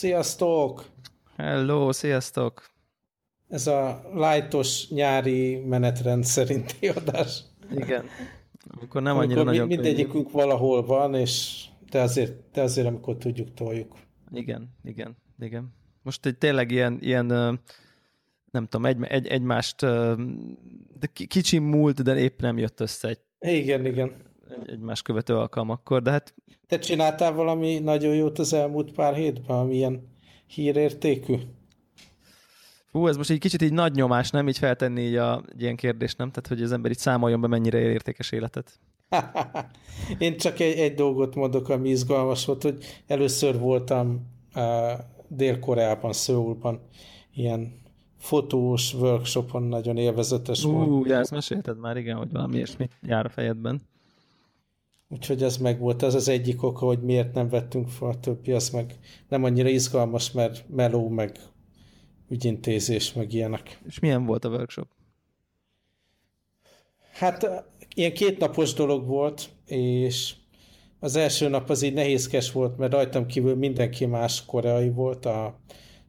Sziasztok! Hello, sziasztok! Ez a lájtos nyári menetrend szerinti adás. Igen. Amikor nem annyira amikor nagyon mindegyikünk könnyű. valahol van, és de azért, de azért, amikor tudjuk, toljuk. Igen, igen, igen. Most egy tényleg ilyen, ilyen nem tudom, egy, egy, egymást de kicsi múlt, de épp nem jött össze egy igen, igen. Egy, egymás követő alkalmakkor, de hát... Te csináltál valami nagyon jót az elmúlt pár hétben, ami ilyen hírértékű? Hú, ez most egy kicsit így nagy nyomás, nem így feltenni így a, egy ilyen kérdést, nem? Tehát, hogy az ember így számoljon be, mennyire ér értékes életet. Én csak egy, egy dolgot mondok, ami izgalmas volt, hogy először voltam uh, Dél-Koreában, Szöulban, ilyen fotós workshopon nagyon élvezetes uh, volt. Ú, ezt mesélted már, igen, hogy valami ilyesmi jár a fejedben. Úgyhogy ez meg volt, az az egyik oka, hogy miért nem vettünk fel a többi, az meg nem annyira izgalmas, mert meló, meg ügyintézés, meg ilyenek. És milyen volt a workshop? Hát ilyen kétnapos dolog volt, és az első nap az így nehézkes volt, mert rajtam kívül mindenki más koreai volt a,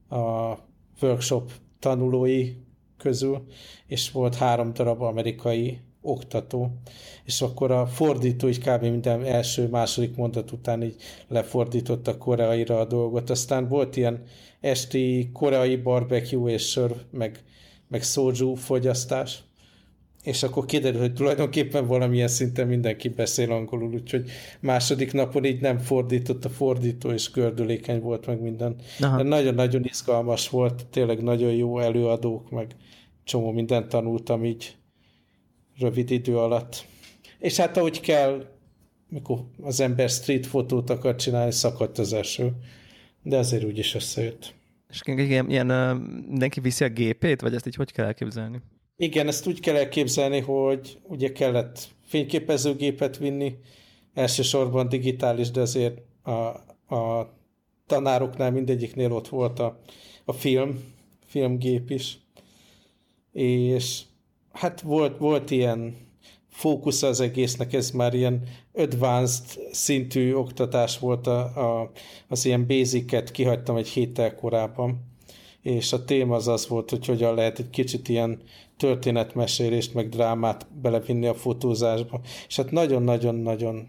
a workshop tanulói közül, és volt három darab amerikai oktató, és akkor a fordító így kb. minden első, második mondat után így lefordította koreaira a dolgot. Aztán volt ilyen esti koreai barbecue és sör, meg, meg soju fogyasztás, és akkor kiderül, hogy tulajdonképpen valamilyen szinten mindenki beszél angolul, úgyhogy második napon így nem fordított a fordító, és gördülékeny volt meg minden. Aha. De nagyon-nagyon izgalmas volt, tényleg nagyon jó előadók, meg csomó mindent tanultam így rövid idő alatt. És hát ahogy kell, mikor az ember street fotót akar csinálni, szakadt az eső, de azért úgyis összejött. És ilyen, ilyen mindenki viszi a gépét, vagy ezt így hogy kell elképzelni? Igen, ezt úgy kell elképzelni, hogy ugye kellett fényképezőgépet vinni, elsősorban digitális, de azért a, a tanároknál mindegyiknél ott volt a, a film, filmgép is. És hát volt, volt ilyen fókusz az egésznek, ez már ilyen advanced szintű oktatás volt, a, a, az ilyen basic kihagytam egy héttel korábban, és a téma az az volt, hogy hogyan lehet egy kicsit ilyen történetmesélést, meg drámát belevinni a fotózásba, és hát nagyon-nagyon-nagyon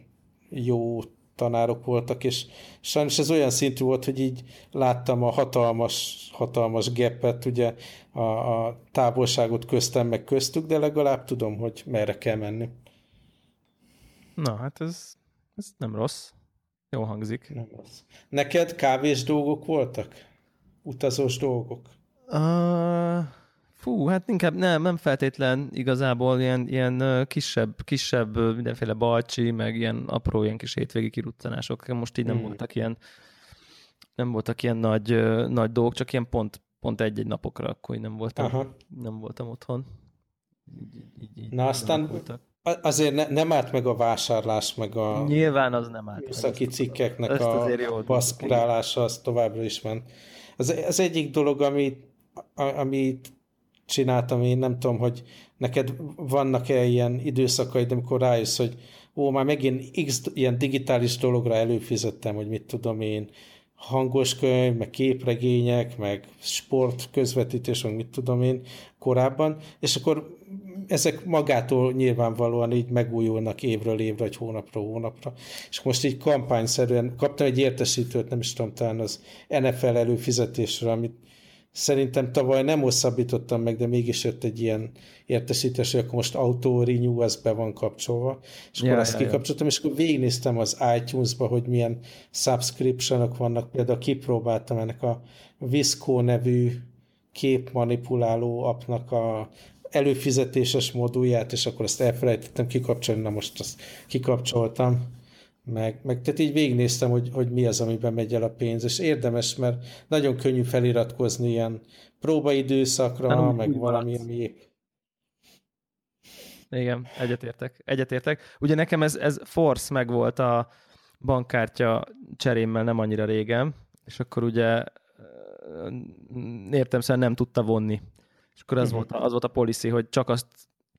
jó tanárok voltak, és sajnos ez olyan szintű volt, hogy így láttam a hatalmas, hatalmas gepet, ugye a, a távolságot köztem meg köztük, de legalább tudom, hogy merre kell menni. Na, hát ez, ez nem rossz. Jó hangzik. Nem rossz. Neked kávés dolgok voltak? Utazós dolgok? Uh, Fú, hát inkább nem, nem feltétlen igazából ilyen, ilyen kisebb, kisebb mindenféle balcsi, meg ilyen apró ilyen kis hétvégi kiruccanások. Most így nem hmm. voltak ilyen nem voltak ilyen nagy, nagy dolgok, csak ilyen pont, pont egy-egy napokra, akkor nem voltam, Aha. nem voltam otthon. Így, így, így Na aztán azért ne, nem árt meg a vásárlás, meg a Nyilván az nem árt. Szaki cikkeknek a baszkurálása, az továbbra is ment. Az, az egyik dolog, amit, amit csináltam én, nem tudom, hogy neked vannak-e ilyen időszakaid, amikor rájössz, hogy ó, már megint x ilyen digitális dologra előfizettem, hogy mit tudom én, hangos könyv, meg képregények, meg sport közvetítés, meg mit tudom én korábban, és akkor ezek magától nyilvánvalóan így megújulnak évről évre, vagy hónapról hónapra. És most így kampányszerűen kaptam egy értesítőt, nem is tudom, talán az NFL előfizetésre, amit Szerintem tavaly nem hosszabbítottam meg, de mégis jött egy ilyen értesítés, hogy akkor most Auto Renew az be van kapcsolva, és akkor ja, azt ja, kikapcsoltam, ja. és akkor végignéztem az iTunes-ba, hogy milyen subscriptionok vannak, például kipróbáltam ennek a Visco nevű képmanipuláló appnak a előfizetéses modulját, és akkor azt elfelejtettem kikapcsolni, na most azt kikapcsoltam meg, meg tehát így végignéztem, hogy, hogy mi az, amiben megy el a pénz, és érdemes, mert nagyon könnyű feliratkozni ilyen próbaidőszakra, Nem, meg valami, ami épp. Igen, egyetértek. Egyetértek. Ugye nekem ez, ez Force meg volt a bankkártya cserémmel nem annyira régen, és akkor ugye értem szerint nem tudta vonni. És akkor az, uh-huh. volt, az volt a policy, hogy csak azt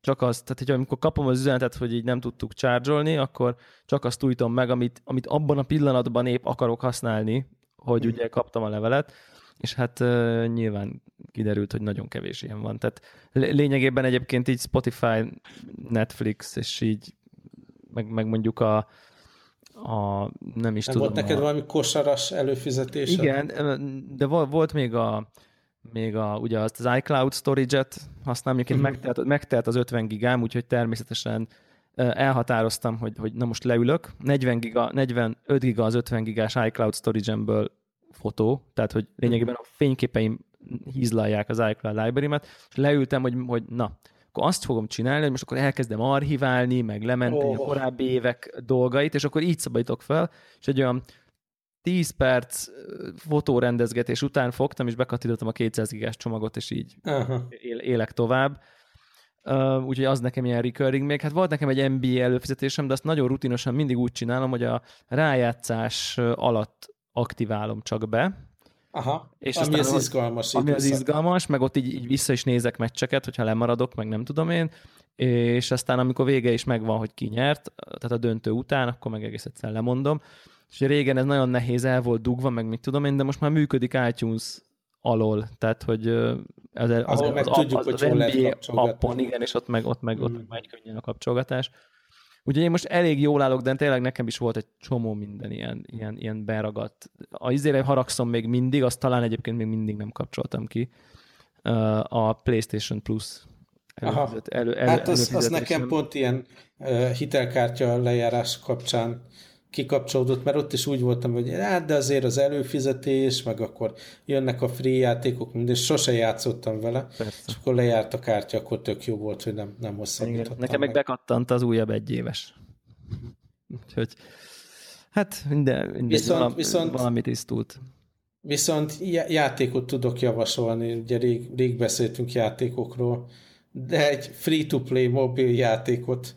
csak azt, tehát hogy amikor kapom az üzenetet, hogy így nem tudtuk csárgyolni, akkor csak azt újítom meg, amit, amit abban a pillanatban épp akarok használni, hogy ugye kaptam a levelet, és hát uh, nyilván kiderült, hogy nagyon kevés ilyen van. Tehát lényegében egyébként így Spotify, Netflix, és így meg, meg mondjuk a, a nem is nem tudom. volt neked a... valami kosaras előfizetés? Igen, de volt még a még a, ugye azt az iCloud storage-et használom, egyébként mm-hmm. megtelt, megtelt az 50 gigám, úgyhogy természetesen elhatároztam, hogy, hogy na most leülök, 40 giga, 45 giga az 50 gigás iCloud storage-emből fotó, tehát hogy lényegében a fényképeim hízlalják az iCloud library-met, és leültem, hogy, hogy na, akkor azt fogom csinálni, hogy most akkor elkezdem archiválni, meg lementeni oh. a korábbi évek dolgait, és akkor így szabadítok fel, és egy olyan 10 perc fotórendezgetés után fogtam, és bekattintottam a 200 gigás csomagot, és így él, élek tovább. Uh, úgyhogy az nekem ilyen recurring még. Hát volt nekem egy NBA előfizetésem, de azt nagyon rutinosan mindig úgy csinálom, hogy a rájátszás alatt aktiválom csak be. Aha, és ami az izgalmas. Ami az izgalmas, meg ott így, így vissza is nézek meccseket, hogyha lemaradok, meg nem tudom én, és aztán amikor vége is megvan, hogy ki nyert, tehát a döntő után, akkor meg egész egyszer lemondom. És régen ez nagyon nehéz, el volt dugva, meg mit tudom én, de most már működik iTunes alól, tehát hogy az, az, az, meg az, tudjuk, az, hogy az NBA appon, igen, és ott meg, ott meg, ott meg megy könnyen a kapcsolgatás. Úgyhogy én most elég jól állok, de tényleg nekem is volt egy csomó minden ilyen, ilyen, ilyen beragadt. A izére haragszom még mindig, azt talán egyébként még mindig nem kapcsoltam ki. A PlayStation Plus előfizet, elő, elő, hát az, az nekem pont ilyen hitelkártya lejárás kapcsán kikapcsolódott, mert ott is úgy voltam, hogy hát de azért az előfizetés, meg akkor jönnek a free játékok, minden, sose játszottam vele, Persze. és akkor lejárt a kártya, akkor tök jó volt, hogy nem, nem hosszabbítottam Nekem meg bekattant az újabb egyéves. Úgyhogy hát minden, minden viszont, valami, viszont, valami tisztult. Viszont játékot tudok javasolni, ugye rég, rég beszéltünk játékokról, de egy free-to-play mobil játékot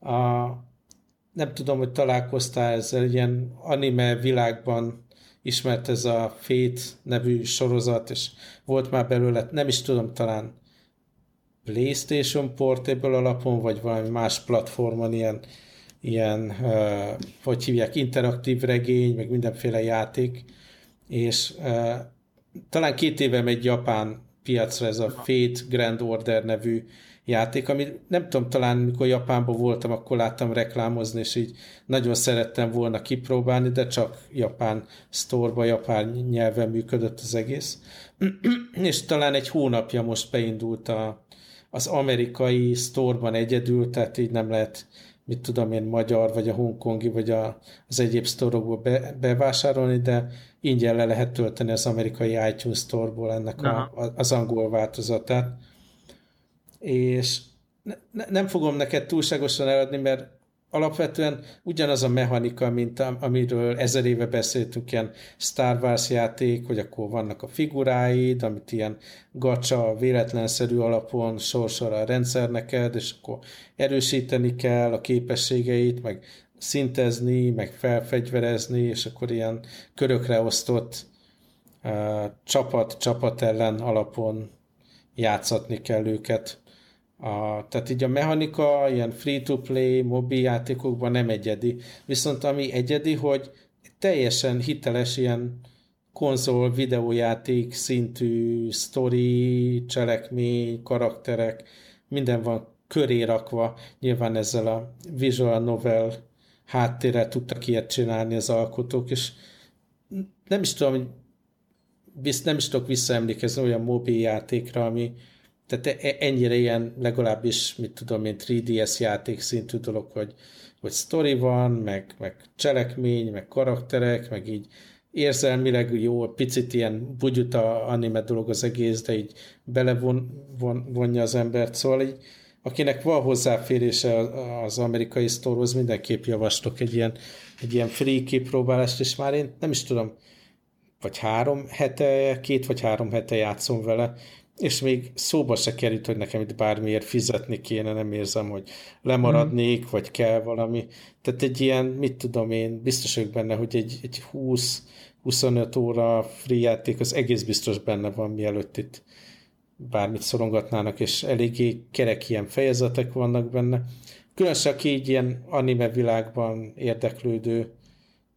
a, nem tudom, hogy találkoztál ezzel, ilyen anime világban ismert ez a Fate nevű sorozat, és volt már belőle, nem is tudom, talán PlayStation Portable alapon, vagy valami más platformon ilyen, ilyen uh, hogy hívják, interaktív regény, meg mindenféle játék, és uh, talán két éve megy Japán piacra ez a Fate Grand Order nevű játék, ami nem tudom, talán mikor Japánban voltam, akkor láttam reklámozni, és így nagyon szerettem volna kipróbálni, de csak japán sztorba, japán nyelven működött az egész. és talán egy hónapja most beindult a, az amerikai sztorban egyedül, tehát így nem lehet mit tudom én, magyar, vagy a hongkongi, vagy a, az egyéb sztorokból be, bevásárolni, de ingyen le lehet tölteni az amerikai iTunes Store-ból ennek a, az angol változatát és ne, nem fogom neked túlságosan eladni, mert alapvetően ugyanaz a mechanika, mint amiről ezer éve beszéltünk, ilyen Star Wars játék, hogy akkor vannak a figuráid, amit ilyen gacsa, véletlenszerű alapon sorsol a rendszer neked, és akkor erősíteni kell a képességeit, meg szintezni, meg felfegyverezni, és akkor ilyen körökre osztott uh, csapat, csapat ellen alapon játszatni kell őket. A, tehát így a mechanika ilyen free-to-play mobil játékokban nem egyedi. Viszont ami egyedi, hogy teljesen hiteles ilyen konzol, videójáték szintű sztori, cselekmény, karakterek, minden van köré rakva. Nyilván ezzel a visual novel háttérrel tudtak ilyet csinálni az alkotók, és nem is tudom, nem is tudok visszaemlékezni olyan mobil játékra, ami, tehát e, ennyire ilyen legalábbis, mit tudom én, 3DS játék szintű dolog, hogy, hogy sztori van, meg, meg cselekmény, meg karakterek, meg így érzelmileg jó, picit ilyen bugyuta anime dolog az egész, de így belevonja von, von, az embert, szóval így akinek van hozzáférése az amerikai sztorhoz, mindenképp javaslok egy ilyen, egy ilyen free kipróbálást, és már én nem is tudom, vagy három hete, két vagy három hete játszom vele, és még szóba se került, hogy nekem itt bármiért fizetni kéne, nem érzem, hogy lemaradnék, vagy kell valami. Tehát egy ilyen, mit tudom én, biztos vagyok benne, hogy egy, egy 20-25 óra free játék az egész biztos benne van, mielőtt itt bármit szorongatnának, és eléggé kerek ilyen fejezetek vannak benne. Különösen, aki így ilyen anime világban érdeklődő,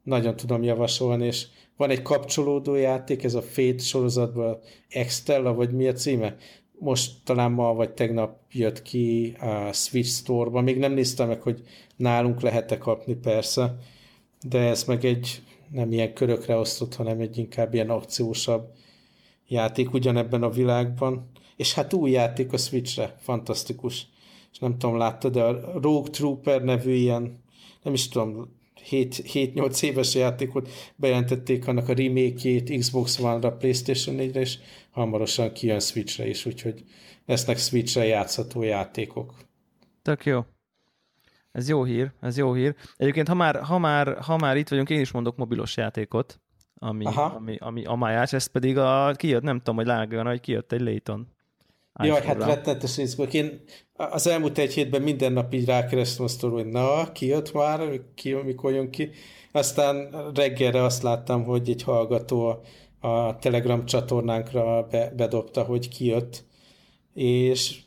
nagyon tudom javasolni, és van egy kapcsolódó játék, ez a Fate sorozatban Extella, vagy mi a címe? Most talán ma vagy tegnap jött ki a Switch Store-ba, még nem néztem meg, hogy nálunk lehet-e kapni persze, de ez meg egy nem ilyen körökre osztott, hanem egy inkább ilyen akciósabb játék ugyanebben a világban. És hát új játék a Switchre, fantasztikus. És nem tudom, láttad, de a Rogue Trooper nevű ilyen, nem is tudom, 7-8 éves játékot bejelentették annak a remake Xbox One-ra, Playstation 4-re, és hamarosan kijön Switchre is, úgyhogy lesznek Switchre játszható játékok. Tök jó. Ez jó hír, ez jó hír. Egyébként, ha már, ha már, ha már itt vagyunk, én is mondok mobilos játékot, ami, Aha. ami, ami a májás, ez pedig a, kijött, nem tudom, hogy lággan, hogy kijött egy Layton. Jaj, hát rettenetes izgulok. Én az elmúlt egy hétben minden nap így rákerestem azt, hogy na, kijött már, ki, mikor jön ki. Aztán reggelre azt láttam, hogy egy hallgató a, a Telegram csatornánkra be, bedobta, hogy kijött, és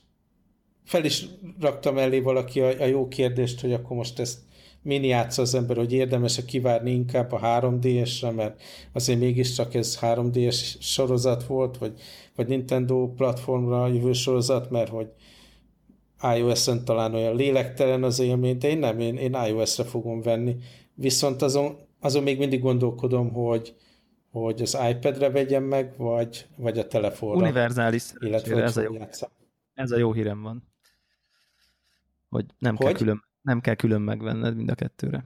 fel is raktam elé valaki a, a jó kérdést, hogy akkor most ezt min játsza az ember, hogy érdemes-e kivárni inkább a 3DS-re, mert azért mégiscsak ez 3DS sorozat volt, vagy, vagy Nintendo platformra jövő sorozat, mert hogy iOS-en talán olyan lélektelen az élmény, de én nem, én, én iOS-re fogom venni. Viszont azon, azon még mindig gondolkodom, hogy, hogy az iPad-re vegyem meg, vagy, vagy a telefonra. Univerzális illetve ez a, jó, ez a jó hírem van. Hogy nem, hogy? Kell, külön, nem kell külön megvenned mind a kettőre.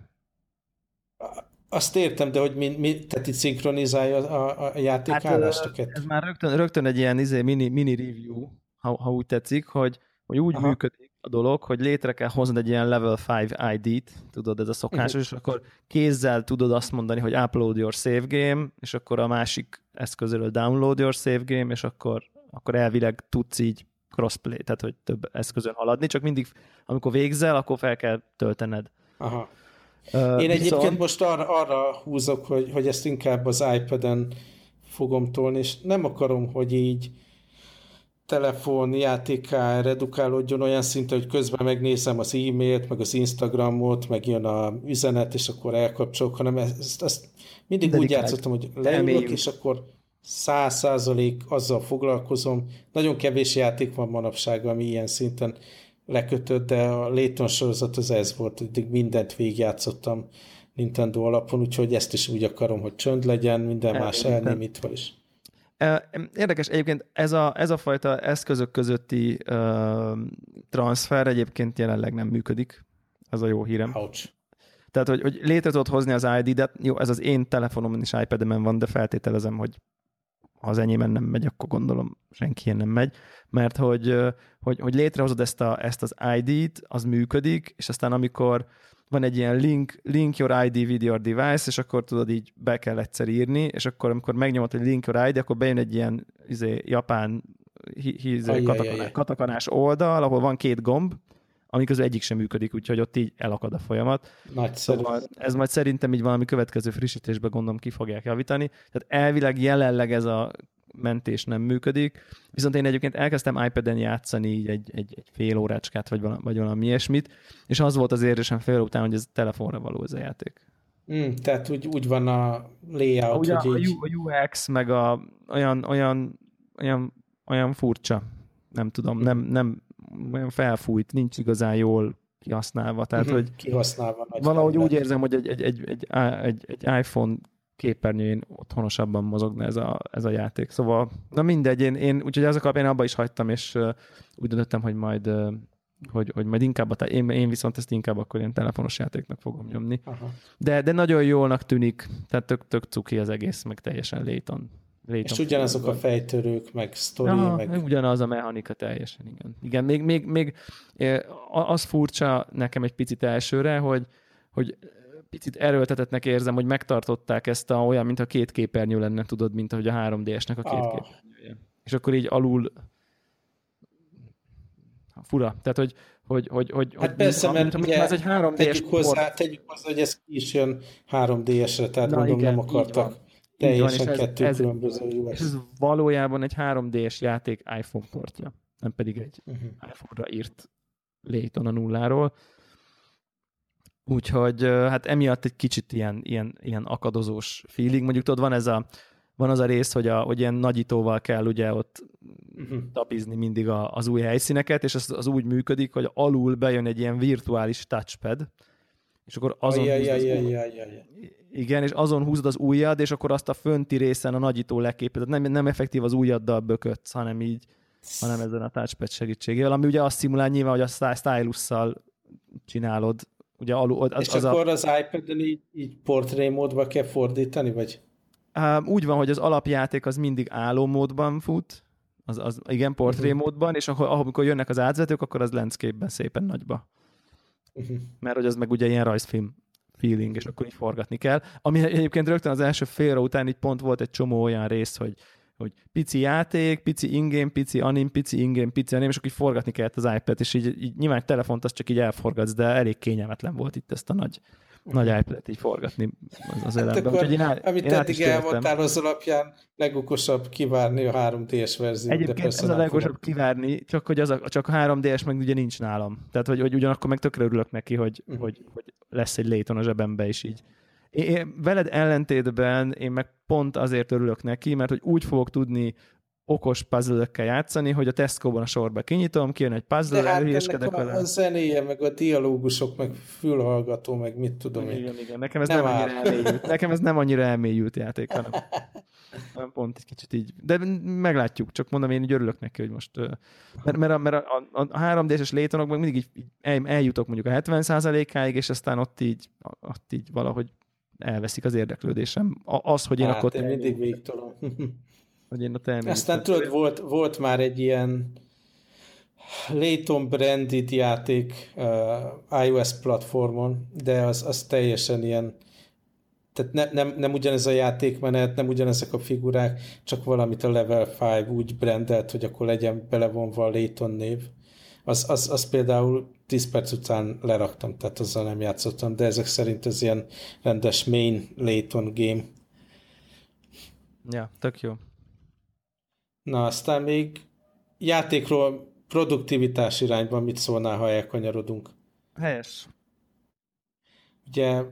Azt értem, de hogy mi, mi tehát itt szinkronizálja a, a játékállást hát, Ez már rögtön, rögtön egy ilyen izé, mini, mini review, ha, ha úgy tetszik, hogy, hogy úgy Aha. működik a dolog, hogy létre kell hoznod egy ilyen level 5 ID-t, tudod, ez a szokásos, uh-huh. és akkor kézzel tudod azt mondani, hogy upload your save game, és akkor a másik eszközről download your save game, és akkor, akkor elvileg tudsz így crossplay, tehát hogy több eszközön haladni, csak mindig, amikor végzel, akkor fel kell töltened. Aha. Uh, Én egyébként viszont... most arra, arra húzok, hogy, hogy ezt inkább az iPad-en fogom tolni, és nem akarom, hogy így telefon játéká redukálódjon olyan szinten, hogy közben megnézem az e-mailt, meg az Instagramot, meg jön a üzenet, és akkor elkapcsolok, hanem ezt, ezt mindig Dedikált. úgy játszottam, hogy leülök, és akkor száz százalék azzal foglalkozom. Nagyon kevés játék van manapság, ami ilyen szinten lekötött, de a Layton sorozat az ez volt, hogy mindent végigjátszottam Nintendo alapon, úgyhogy ezt is úgy akarom, hogy csönd legyen, minden más elnémítva is. Érdekes, egyébként ez a, ez a fajta eszközök közötti uh, transfer egyébként jelenleg nem működik. Ez a jó hírem. Ouch. Tehát, hogy, hogy létre tudod hozni az ID-det, jó, ez az én telefonomon és iPad-emen van, de feltételezem, hogy ha az enyémen nem megy, akkor gondolom senki nem megy, mert hogy, hogy, hogy létrehozod ezt, a, ezt az ID-t, az működik, és aztán amikor van egy ilyen link, link your ID with your device, és akkor tudod így be kell egyszer írni, és akkor amikor megnyomod, hogy link your ID, akkor bejön egy ilyen izé, japán híz, katakanás, katakanás oldal, ahol van két gomb, ami közül egyik sem működik, úgyhogy ott így elakad a folyamat. Nagyszerű. Szóval ez majd szerintem így valami következő frissítésben gondolom ki fogják javítani. Tehát elvileg jelenleg ez a mentés nem működik, viszont én egyébként elkezdtem iPad-en játszani így egy, egy, egy fél órácskát, vagy valami, vagy valami ilyesmit, és az volt az érzésem fél után, hogy ez telefonra való ez a játék. Mm, tehát úgy, úgy van a layout, Ugye hogy így... a UX, meg a, olyan, olyan, olyan, olyan furcsa, nem tudom, nem, nem olyan felfújt, nincs igazán jól kihasználva. Tehát, uh-huh, hogy kihasználva valahogy úgy érzem, hogy egy, egy, egy, egy, egy, egy iPhone képernyőjén otthonosabban mozogna ez a, ez a játék. Szóval, na mindegy, én, én úgyhogy ezek alapján abba is hagytam, és uh, úgy döntöttem, hogy majd uh, hogy, hogy majd inkább, a, én, én viszont ezt inkább akkor ilyen telefonos játéknak fogom nyomni. Aha. De, de nagyon jólnak tűnik, tehát tök, tök cuki az egész, meg teljesen Layton és ugyanazok a fejtörők, meg sztori, Aha, meg... Ugyanaz a mechanika teljesen, igen. Igen, még, még, még az furcsa nekem egy picit elsőre, hogy, hogy picit erőltetetnek érzem, hogy megtartották ezt a olyan, mint a két képernyő lenne, tudod, mint ahogy a 3D-esnek a két ah. képernyője. És akkor így alul fura. Tehát, hogy, hogy, hogy, hogy hát persze, mint, mert ugye, ez egy 3 d tegyük hozzá, tegyük hozzá, hogy ez ki is jön 3D-esre, tehát Na, mondom, igen, nem akartak Teljesen van, kettő ez, különböző ez, ez valójában egy 3D-s játék iPhone portja, nem pedig egy uh-huh. iPhone-ra írt Layton a nulláról. Úgyhogy hát emiatt egy kicsit ilyen, ilyen, ilyen akadozós feeling. Mondjuk tudod, van ez a, van az a rész, hogy, a, hogy ilyen nagyítóval kell ugye ott uh-huh. tapizni mindig a, az új helyszíneket, és az, az úgy működik, hogy alul bejön egy ilyen virtuális touchpad, és akkor azon ajaj, ajaj, ajaj, ajaj. Igen, és azon húzod az ujjad, és akkor azt a fönti részen a nagyító leképed. Nem, nem effektív az ujjaddal bökötsz, hanem így, hanem ezen a touchpad segítségével, ami ugye azt szimulál nyilván, hogy a stylusszal csinálod. Ugye alul, az, és az akkor a... az iPad-en így, így portré módba kell fordítani, vagy? Um, úgy van, hogy az alapjáték az mindig álló módban fut, az, az igen, portré uh-huh. módban, és akkor, amikor jönnek az átvezetők, akkor az landscape-ben szépen nagyba. Uh-huh. Mert hogy az meg ugye ilyen rajzfilm feeling, és akkor így forgatni kell. Ami egyébként rögtön az első fél után így pont volt egy csomó olyan rész, hogy hogy pici játék, pici ingame, pici anim, pici ingame, pici anim, és akkor így forgatni kellett az iPad, és így, így nyilván telefont azt csak így elforgatsz, de elég kényelmetlen volt itt ezt a nagy nagy iPad-et így forgatni az, az hát Akkor, én ál, amit én eddig elmondtál az alapján, legokosabb kivárni a 3DS verziót. Egyébként ez a legokosabb kivárni, csak hogy az a, csak a 3DS meg ugye nincs nálam. Tehát, hogy, hogy ugyanakkor meg tökre örülök neki, hogy, uh-huh. hogy, hogy lesz egy Layton a zsebembe is így. Én, veled ellentétben én meg pont azért örülök neki, mert hogy úgy fogok tudni okos puzzle játszani, hogy a Tesco-ban a sorba kinyitom, kijön egy puzzle, hát ennek a, vele. a zenéje, meg a dialógusok, meg fülhallgató, meg mit tudom igen, én. Igen, nekem ez nem, nem annyira elmélyült. Nekem ez nem annyira elmélyült játék, hanem, hanem pont egy kicsit így. De meglátjuk, csak mondom, én így örülök neki, hogy most, mert, mert a, mert a, a, a 3D-es létonokban mindig így el, eljutok mondjuk a 70%-áig, és aztán ott így, ott így valahogy elveszik az érdeklődésem. Az, hogy én hát, akkor... én mindig végtelen hogy én a Aztán tudod, volt, volt már egy ilyen Layton branded játék uh, iOS platformon, de az, az teljesen ilyen tehát ne, nem, nem ugyanez a játékmenet, nem ugyanezek a figurák, csak valamit a Level 5 úgy brandelt, hogy akkor legyen belevonva a Layton név. Az, az, az például 10 perc után leraktam, tehát azzal nem játszottam, de ezek szerint ez ilyen rendes main Layton game. Ja, tök jó. Na, aztán még játékról produktivitás irányban mit szólnál, ha elkanyarodunk? Helyes. Ugye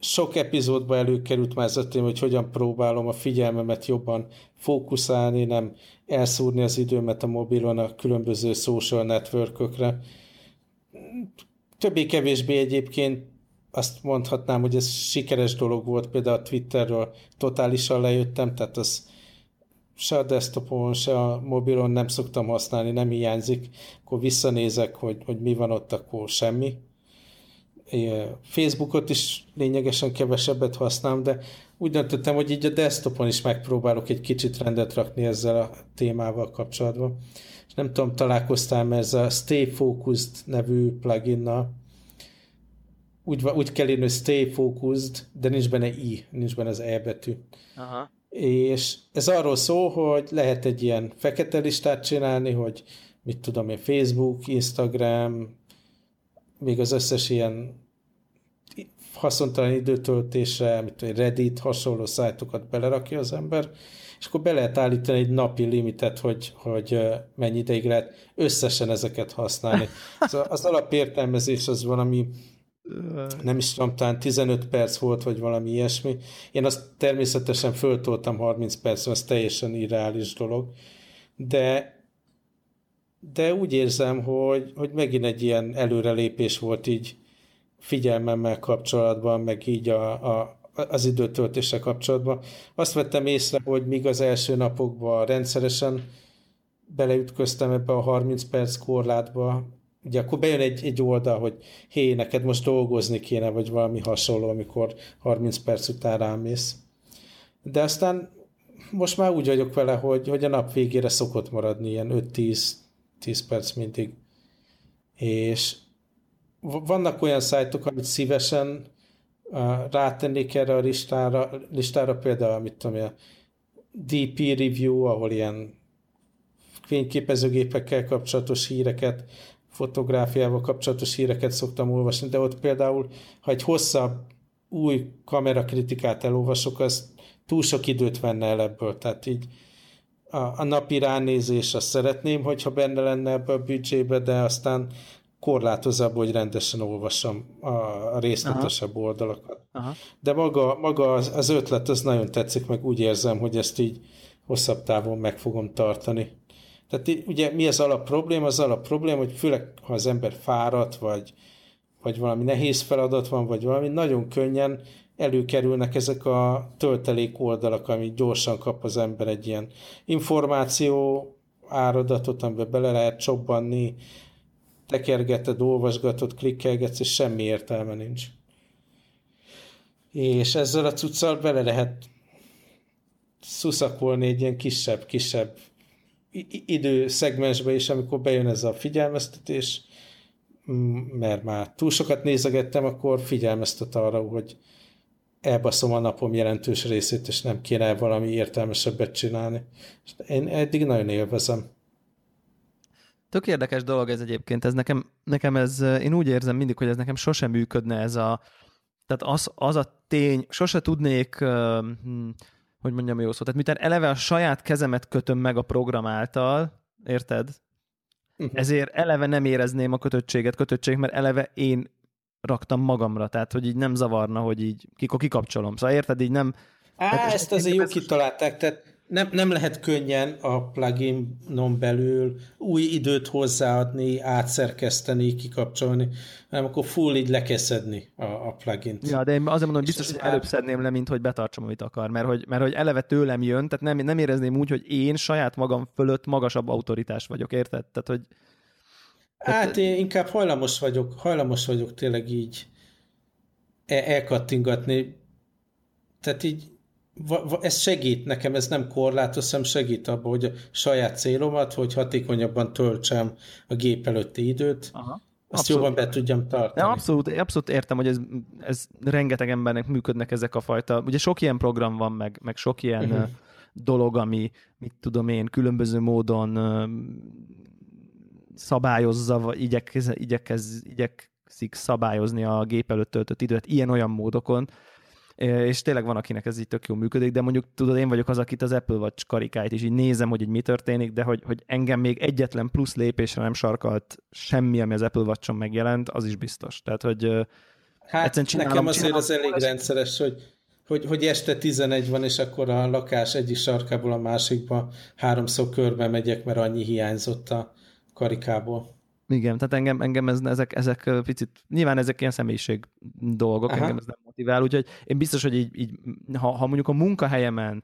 sok epizódban előkerült már ez a téma, hogy hogyan próbálom a figyelmemet jobban fókuszálni, nem elszúrni az időmet a mobilon a különböző social networkökre. Többé-kevésbé egyébként azt mondhatnám, hogy ez sikeres dolog volt, például a Twitterről totálisan lejöttem, tehát az se a desktopon, se a mobilon nem szoktam használni, nem hiányzik, akkor visszanézek, hogy, hogy mi van ott, akkor semmi. Facebookot is lényegesen kevesebbet használom, de úgy döntöttem, hogy így a desktopon is megpróbálok egy kicsit rendet rakni ezzel a témával kapcsolatban. És nem tudom, találkoztál ez a Stay Focused nevű pluginnal. Úgy, úgy kell írni, hogy Stay Focused, de nincs benne i, nincs benne az e betű. Aha és ez arról szól, hogy lehet egy ilyen fekete listát csinálni, hogy mit tudom én, Facebook, Instagram, még az összes ilyen haszontalan időtöltésre, mint egy Reddit, hasonló szájtokat belerakja az ember, és akkor be lehet állítani egy napi limitet, hogy, hogy mennyi ideig lehet összesen ezeket használni. Szóval az alapértelmezés az valami nem is tudom, talán 15 perc volt, vagy valami ilyesmi. Én azt természetesen föltoltam 30 perc, az teljesen irreális dolog, de de úgy érzem, hogy, hogy megint egy ilyen előrelépés volt így figyelmemmel kapcsolatban, meg így a, a, az időtöltése kapcsolatban. Azt vettem észre, hogy míg az első napokban rendszeresen beleütköztem ebbe a 30 perc korlátba, ugye akkor bejön egy, egy oldal, hogy hé, neked most dolgozni kéne, vagy valami hasonló, amikor 30 perc után rámész. De aztán most már úgy vagyok vele, hogy, hogy a nap végére szokott maradni ilyen 5-10 10 perc mindig. És vannak olyan szájtok, amit szívesen uh, rátennék erre a listára, listára például, amit tudom, a DP Review, ahol ilyen fényképezőgépekkel kapcsolatos híreket fotográfiával kapcsolatos híreket szoktam olvasni, de ott például, ha egy hosszabb új kamerakritikát elolvasok, az túl sok időt venne el ebből, tehát így a, a napi ránézés azt szeretném, hogyha benne lenne ebbe a büdzsébe, de aztán korlátozza, hogy rendesen olvassam a részletesebb Aha. oldalakat. Aha. De maga, maga az, az ötlet az nagyon tetszik, meg úgy érzem, hogy ezt így hosszabb távon meg fogom tartani. Tehát ugye mi az alap probléma? Az alap probléma, hogy főleg ha az ember fáradt, vagy, vagy valami nehéz feladat van, vagy valami, nagyon könnyen előkerülnek ezek a töltelék oldalak, amit gyorsan kap az ember egy ilyen információ áradatot, amiben bele lehet csobbanni, tekergeted, olvasgatod, klikkelgetsz, és semmi értelme nincs. És ezzel a cuccal bele lehet szuszakolni egy ilyen kisebb, kisebb időszegmensbe is, amikor bejön ez a figyelmeztetés, mert már túl sokat nézegettem, akkor figyelmeztet arra, hogy elbaszom a napom jelentős részét, és nem kéne valami értelmesebbet csinálni. Én eddig nagyon élvezem. Tök érdekes dolog ez egyébként, ez nekem, nekem ez, én úgy érzem mindig, hogy ez nekem sosem működne ez a, tehát az, az a tény, sose tudnék, hm, hogy mondjam jó szót, tehát miután eleve a saját kezemet kötöm meg a program által, érted? Uh-huh. Ezért eleve nem érezném a kötöttséget, kötöttség, mert eleve én raktam magamra, tehát hogy így nem zavarna, hogy így kikapcsolom. Szóval érted, így nem... Á, ezt azért jó kitalálták, tehát nem, nem lehet könnyen a pluginon belül új időt hozzáadni, átszerkeszteni, kikapcsolni, hanem akkor full így lekeszedni a, a plugin-t. Ja, de én azért mondom, hogy biztos, hogy előbb szedném le, mint hogy betartsam, amit akar, mert hogy, mert hogy eleve tőlem jön, tehát nem, nem érezném úgy, hogy én saját magam fölött magasabb autoritás vagyok, érted? Tehát, hogy Hát én inkább hajlamos vagyok, hajlamos vagyok tényleg így elkattingatni. Tehát így ez segít nekem, ez nem korlátoz, hanem segít abban, hogy a saját célomat, hogy hatékonyabban töltsem a gép előtti időt, Aha. azt abszolút. jobban be tudjam tartani. De abszolút, abszolút értem, hogy ez, ez rengeteg embernek működnek ezek a fajta, ugye sok ilyen program van, meg, meg sok ilyen uh-huh. dolog, ami, mit tudom én, különböző módon szabályozza, vagy igyekez, igyekez, igyekszik szabályozni a gép előtt töltött időt ilyen-olyan módokon, és tényleg van, akinek ez így tök jó működik, de mondjuk tudod, én vagyok az, akit az Apple Watch karikáit, és így nézem, hogy így mi történik, de hogy, hogy engem még egyetlen plusz lépésre nem sarkalt semmi, ami az Apple Watch-on megjelent, az is biztos. Tehát, hogy Hát csinálom, nekem azért csinálom, az elég rendszeres, hogy, hogy, hogy este 11 van, és akkor a lakás egyik sarkából a másikba háromszor körbe megyek, mert annyi hiányzott a karikából. Igen, tehát engem, engem ez, ezek, ezek picit, nyilván ezek ilyen személyiség dolgok, Aha. engem ez nem motivál, úgyhogy én biztos, hogy így, így ha, ha mondjuk a munkahelyemen